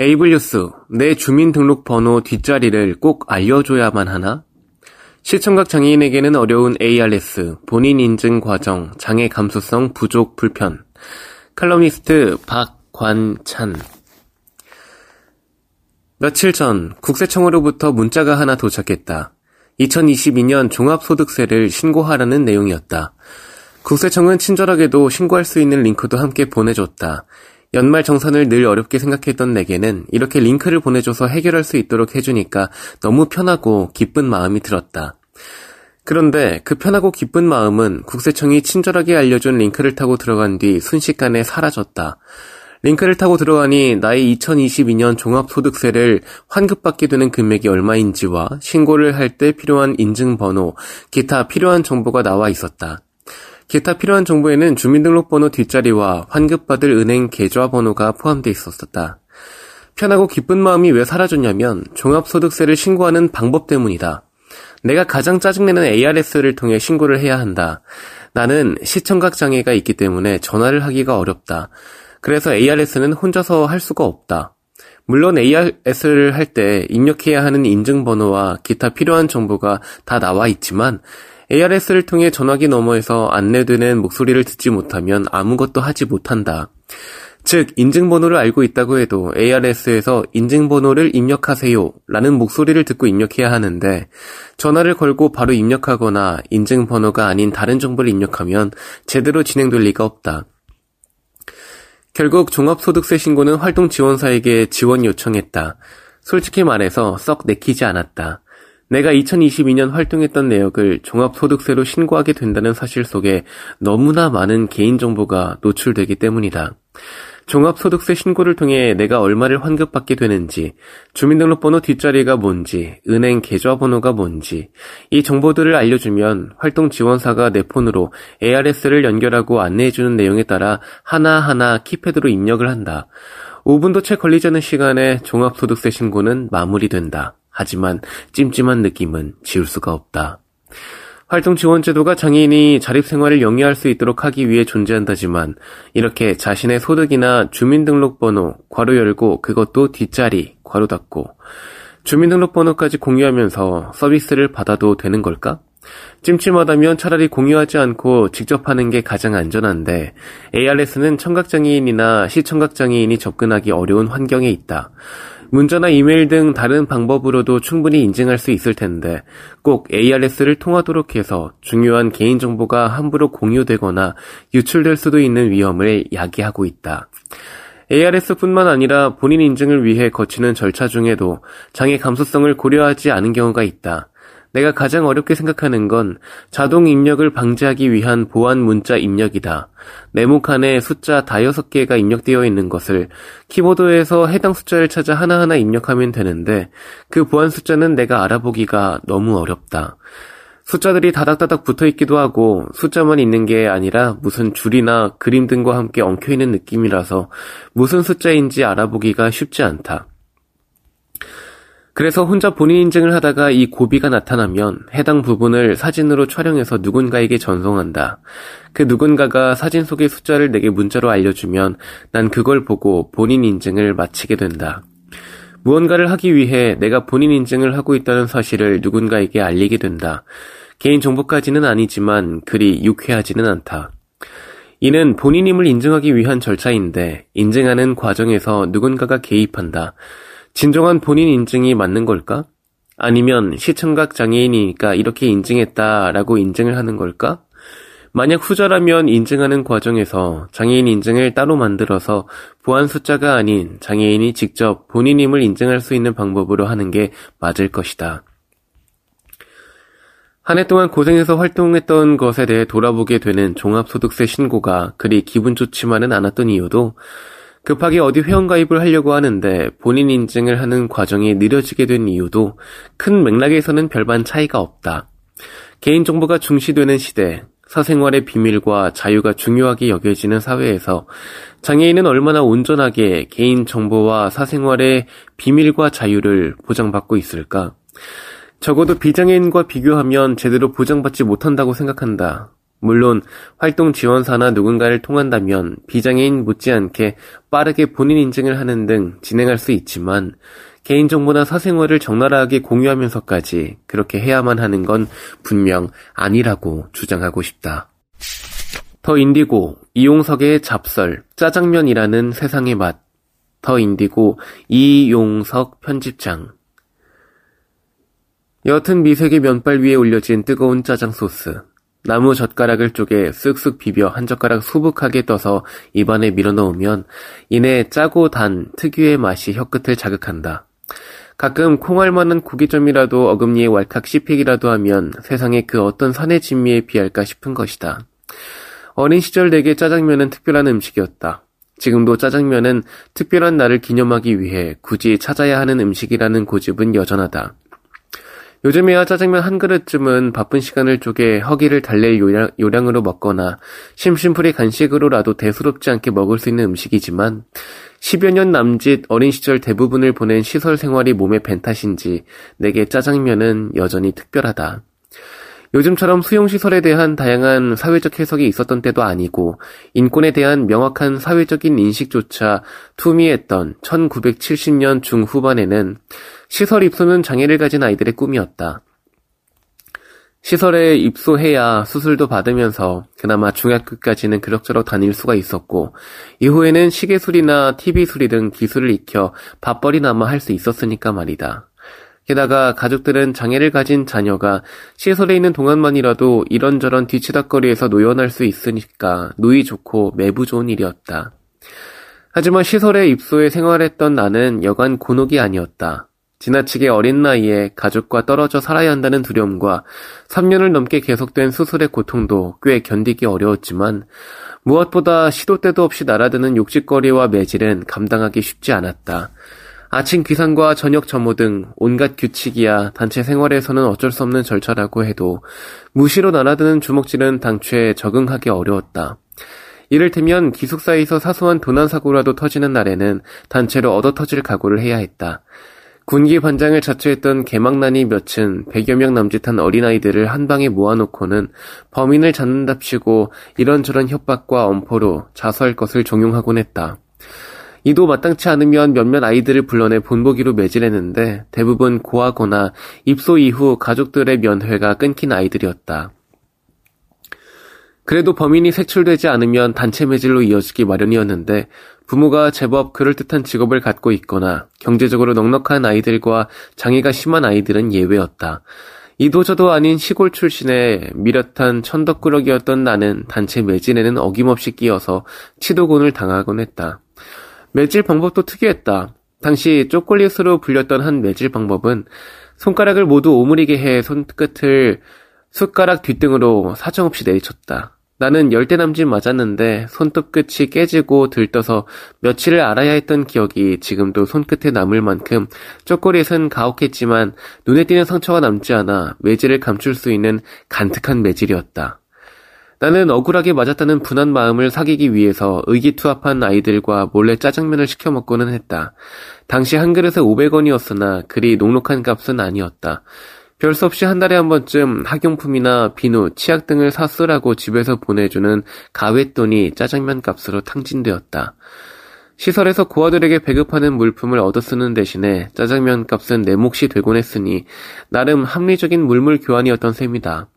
에이블뉴스, 내 주민등록번호 뒷자리를 꼭 알려줘야만 하나? 시청각 장애인에게는 어려운 ARS, 본인 인증 과정, 장애 감수성 부족 불편. 칼럼니스트 박관찬. 며칠 전 국세청으로부터 문자가 하나 도착했다. 2022년 종합소득세를 신고하라는 내용이었다. 국세청은 친절하게도 신고할 수 있는 링크도 함께 보내줬다. 연말 정산을 늘 어렵게 생각했던 내게는 이렇게 링크를 보내줘서 해결할 수 있도록 해주니까 너무 편하고 기쁜 마음이 들었다. 그런데 그 편하고 기쁜 마음은 국세청이 친절하게 알려준 링크를 타고 들어간 뒤 순식간에 사라졌다. 링크를 타고 들어가니 나의 2022년 종합소득세를 환급받게 되는 금액이 얼마인지와 신고를 할 때 필요한 인증번호, 기타 필요한 정보가 나와 있었다. 기타 필요한 정보에는 주민등록번호 뒷자리와 환급받을 은행 계좌 번호가 포함되어 있었다. 편하고 기쁜 마음이 왜 사라졌냐면 종합소득세를 신고하는 방법 때문이다. 내가 가장 짜증내는 ARS를 통해 신고를 해야 한다. 나는 시청각 장애가 있기 때문에 전화를 하기가 어렵다. 그래서 ARS는 혼자서 할 수가 없다. 물론 ARS를 할 때 입력해야 하는 인증번호와 기타 필요한 정보가 다 나와 있지만 ARS를 통해 전화기 너머에서 안내되는 목소리를 듣지 못하면 아무것도 하지 못한다. 즉, 인증번호를 알고 있다고 해도 ARS에서 인증번호를 입력하세요 라는 목소리를 듣고 입력해야 하는데 전화를 걸고 바로 입력하거나 인증번호가 아닌 다른 정보를 입력하면 제대로 진행될 리가 없다. 결국 종합소득세 신고는 활동 지원사에게 지원 요청했다. 솔직히 말해서 썩 내키지 않았다. 내가 2022년 활동했던 내역을 종합소득세로 신고하게 된다는 사실 속에 너무나 많은 개인정보가 노출되기 때문이다. 종합소득세 신고를 통해 내가 얼마를 환급받게 되는지, 주민등록번호 뒷자리가 뭔지, 은행 계좌번호가 뭔지, 이 정보들을 알려주면 활동 지원사가 내 폰으로 ARS를 연결하고 안내해주는 내용에 따라 하나하나 키패드로 입력을 한다. 5분도 채 걸리지 않은 시간에 종합소득세 신고는 마무리된다. 하지만 찜찜한 느낌은 지울 수가 없다. 활동 지원 제도가 장애인이 자립 생활을 영위할 수 있도록 하기 위해 존재한다지만 이렇게 자신의 소득이나 주민등록번호 괄호 열고 그것도 뒷자리 괄호 닫고 주민등록번호까지 공유하면서 서비스를 받아도 되는 걸까? 찜찜하다면 차라리 공유하지 않고 직접 하는 게 가장 안전한데 ARS는 청각장애인이나 시청각장애인이 접근하기 어려운 환경에 있다. 문자나 이메일 등 다른 방법으로도 충분히 인증할 수 있을 텐데 꼭 ARS를 통하도록 해서 중요한 개인정보가 함부로 공유되거나 유출될 수도 있는 위험을 야기하고 있다. ARS뿐만 아니라 본인 인증을 위해 거치는 절차 중에도 장애 감수성을 고려하지 않은 경우가 있다. 내가 가장 어렵게 생각하는 건 자동 입력을 방지하기 위한 보안 문자 입력이다. 네모칸 에 숫자 다여섯 개가 입력되어 있는 것을 키보드에서 해당 숫자를 찾아 하나하나 입력하면 되는데 그 보안 숫자는 내가 알아보기가 너무 어렵다. 숫자들이 다닥다닥 붙어 있기도 하고 숫자만 있는 게 아니라 무슨 줄이나 그림 등과 함께 엉켜 있는 느낌이라서 무슨 숫자인지 알아보기가 쉽지 않다. 그래서 혼자 본인 인증을 하다가 이 고비가 나타나면 해당 부분을 사진으로 촬영해서 누군가에게 전송한다. 그 누군가가 사진 속의 숫자를 내게 문자로 알려주면 난 그걸 보고 본인 인증을 마치게 된다. 무언가를 하기 위해 내가 본인 인증을 하고 있다는 사실을 누군가에게 알리게 된다. 개인 정보까지는 아니지만 그리 유쾌하지는 않다. 이는 본인임을 인증하기 위한 절차인데 인증하는 과정에서 누군가가 개입한다. 진정한 본인 인증이 맞는 걸까? 아니면 시청각 장애인이니까 이렇게 인증했다라고 인증을 하는 걸까? 만약 후자라면 인증하는 과정에서 장애인 인증을 따로 만들어서 보안 숫자가 아닌 장애인이 직접 본인임을 인증할 수 있는 방법으로 하는 게 맞을 것이다. 한 해 동안 고생해서 활동했던 것에 대해 돌아보게 되는 종합소득세 신고가 그리 기분 좋지만은 않았던 이유도 급하게 어디 회원가입을 하려고 하는데 본인 인증을 하는 과정이 느려지게 된 이유도 큰 맥락에서는 별반 차이가 없다. 개인정보가 중시되는 시대, 사생활의 비밀과 자유가 중요하게 여겨지는 사회에서 장애인은 얼마나 온전하게 개인 정보와 사생활의 비밀과 자유를 보장받고 있을까? 적어도 비장애인과 비교하면 제대로 보장받지 못한다고 생각한다. 물론 활동 지원사나 누군가를 통한다면 비장애인 못지않게 빠르게 본인 인증을 하는 등 진행할 수 있지만 개인정보나 사생활을 적나라하게 공유하면서까지 그렇게 해야만 하는 건 분명 아니라고 주장하고 싶다. 더 인디고, 이용석의 잡설, 짜장면이라는 세상의 맛. 더 인디고, 이용석 편집장. 옅은 미색의 면발 위에 올려진 뜨거운 짜장 소스. 나무 젓가락을 쪼개 쓱쓱 비벼 한 젓가락 수북하게 떠서 입안에 밀어넣으면 이내 짜고 단 특유의 맛이 혀끝을 자극한다. 가끔 콩알 만한 고기점이라도 어금니에 왈칵 씹히기라도 하면 세상에 그 어떤 산의 진미에 비할까 싶은 것이다. 어린 시절 내게 짜장면은 특별한 음식이었다. 지금도 짜장면은 특별한 날을 기념하기 위해 굳이 찾아야 하는 음식이라는 고집은 여전하다. 요즘에야 짜장면 한 그릇쯤은 바쁜 시간을 쪼개 허기를 달랠 요량, 요량으로 먹거나 심심풀이 간식으로라도 대수롭지 않게 먹을 수 있는 음식이지만 10여 년 남짓 어린 시절 대부분을 보낸 시설 생활이 몸에 밴 탓인지 내게 짜장면은 여전히 특별하다. 요즘처럼 수용시설에 대한 다양한 사회적 해석이 있었던 때도 아니고 인권에 대한 명확한 사회적인 인식조차 투미했던 1970년 중후반에는 시설 입소는 장애를 가진 아이들의 꿈이었다. 시설에 입소해야 수술도 받으면서 그나마 중학교까지는 그럭저럭 다닐 수가 있었고 이후에는 시계술이나 TV술이 등 기술을 익혀 밥벌이나마 할 수 있었으니까 말이다. 게다가 가족들은 장애를 가진 자녀가 시설에 있는 동안만이라도 이런저런 뒤치다거리에서 노연할 수 있으니까 누이 좋고 매부 좋은 일이었다. 하지만 시설에 입소해 생활했던 나는 여간 곤혹이 아니었다. 지나치게 어린 나이에 가족과 떨어져 살아야 한다는 두려움과 3년을 넘게 계속된 수술의 고통도 꽤 견디기 어려웠지만 무엇보다 시도 때도 없이 날아드는 욕짓거리와 매질은 감당하기 쉽지 않았다. 아침 귀상과 저녁 점호 등 온갖 규칙이야 단체 생활에서는 어쩔 수 없는 절차라고 해도 무시로 날아드는 주먹질은 당최 적응하기 어려웠다. 이를테면 기숙사에서 사소한 도난 사고라도 터지는 날에는 단체로 얻어 터질 각오를 해야 했다. 군기 반장을 자처했던 개망난이 몇은 100여 명 남짓한 어린아이들을 한 방에 모아놓고는 범인을 잡는답시고 이런저런 협박과 엄포로 자수할 것을 종용하곤 했다. 이도 마땅치 않으면 몇몇 아이들을 불러내 본보기로 매질했는데 대부분 고하거나 입소 이후 가족들의 면회가 끊긴 아이들이었다. 그래도 범인이 색출되지 않으면 단체 매질로 이어지기 마련이었는데 부모가 제법 그럴듯한 직업을 갖고 있거나 경제적으로 넉넉한 아이들과 장애가 심한 아이들은 예외였다. 이도저도 아닌 시골 출신의 미렷한 천덕꾸러기였던 나는 단체 매진에는 어김없이 끼어서 치도곤을 당하곤 했다. 매질 방법도 특이했다. 당시 쪼콜릿으로 불렸던 한 매질 방법은 손가락을 모두 오므리게 해 손끝을 숟가락 뒷등으로 사정없이 내리쳤다. 나는 열대 남짓 맞았는데 손톱 끝이 깨지고 들떠서 며칠을 알아야 했던 기억이 지금도 손끝에 남을 만큼 쪼꼬릿은 가혹했지만 눈에 띄는 상처가 남지 않아 매질을 감출 수 있는 간특한 매질이었다. 나는 억울하게 맞았다는 분한 마음을 사귀기 위해서 의기투합한 아이들과 몰래 짜장면을 시켜 먹고는 했다. 당시 한 그릇에 500원이었으나 그리 녹록한 값은 아니었다. 별 수 없이 한 달에 한 번쯤 학용품이나 비누, 치약 등을 사 쓰라고 집에서 보내주는 가외돈이 짜장면 값으로 탕진되었다. 시설에서 고아들에게 배급하는 물품을 얻어 쓰는 대신에 짜장면 값은 내 몫이 되곤 했으니 나름 합리적인 물물 교환이었던 셈이다.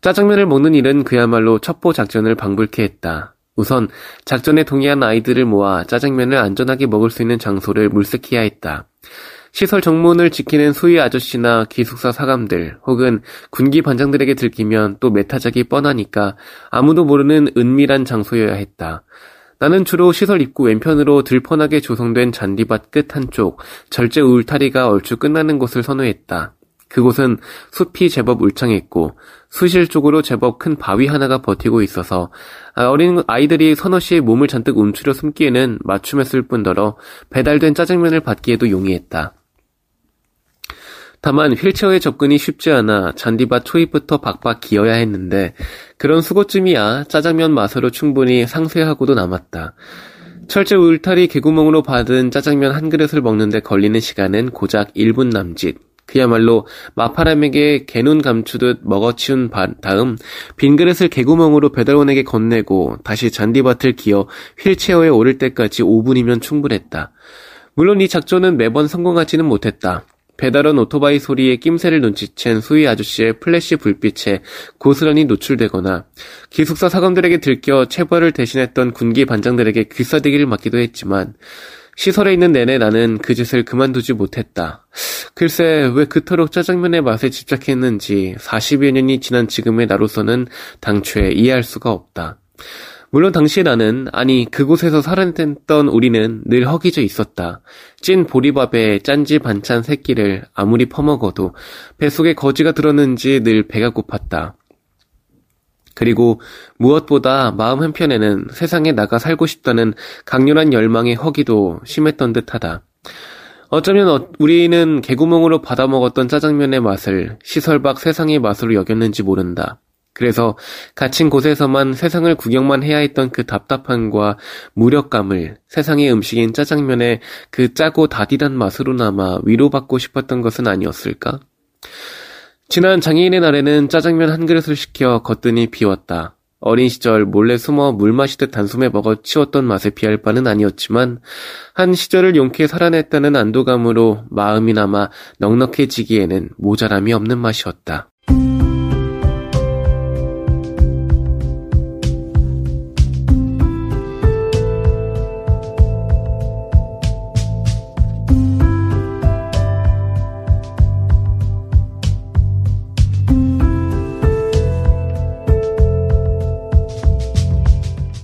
짜장면을 먹는 일은 그야말로 첩보 작전을 방불케 했다. 우선 작전에 동의한 아이들을 모아 짜장면을 안전하게 먹을 수 있는 장소를 물색해야 했다. 시설 정문을 지키는 수위 아저씨나 기숙사 사감들 혹은 군기 반장들에게 들키면 또 메타작이 뻔하니까 아무도 모르는 은밀한 장소여야 했다. 나는 주로 시설 입구 왼편으로 들펀하게 조성된 잔디밭 끝 한쪽 절제 울타리가 얼추 끝나는 곳을 선호했다. 그곳은 숲이 제법 울창했고 수실 쪽으로 제법 큰 바위 하나가 버티고 있어서 어린 아이들이 서너 시에 몸을 잔뜩 움츠려 숨기에는 맞춤했을 뿐더러 배달된 짜장면을 받기에도 용이했다. 다만 휠체어에 접근이 쉽지 않아 잔디밭 초입부터 박박 기어야 했는데 그런 수고쯤이야 짜장면 맛으로 충분히 상쇄하고도 남았다. 철제 울타리 개구멍으로 받은 짜장면 한 그릇을 먹는데 걸리는 시간은 고작 1분 남짓. 그야말로 마파람에게 개눈 감추듯 먹어치운 다음 빈 그릇을 개구멍으로 배달원에게 건네고 다시 잔디밭을 기어 휠체어에 오를 때까지 5분이면 충분했다. 물론 이 작전은 매번 성공하지는 못했다. 배달원 오토바이 소리에 낌새를 눈치챈 수위 아저씨의 플래시 불빛에 고스란히 노출되거나 기숙사 사관들에게 들켜 체벌을 대신했던 군기 반장들에게 귀싸대기를 맞기도 했지만 시설에 있는 내내 나는 그 짓을 그만두지 못했다. 글쎄 왜 그토록 짜장면의 맛에 집착했는지 40여 년이 지난 지금의 나로서는 당초에 이해할 수가 없다. 물론 당시 나는 아니 그곳에서 살아냈던 우리는 늘 허기져 있었다. 찐 보리밥에 짠지 반찬 새끼를 아무리 퍼먹어도 뱃속에 거지가 들었는지 늘 배가 고팠다. 그리고 무엇보다 마음 한편에는 세상에 나가 살고 싶다는 강렬한 열망의 허기도 심했던 듯하다. 어쩌면 어, 우리는 개구멍으로 받아먹었던 짜장면의 맛을 시설 밖 세상의 맛으로 여겼는지 모른다. 그래서 갇힌 곳에서만 세상을 구경만 해야 했던 그 답답함과 무력감을 세상의 음식인 짜장면의 그 짜고 다디단 맛으로나마 위로받고 싶었던 것은 아니었을까? 지난 장애인의 날에는 짜장면 한 그릇을 시켜 걷더니 비웠다. 어린 시절 몰래 숨어 물 마시듯 단숨에 먹어 치웠던 맛에 비할 바는 아니었지만 한 시절을 용케 살아냈다는 안도감으로 마음이나마 넉넉해지기에는 모자람이 없는 맛이었다.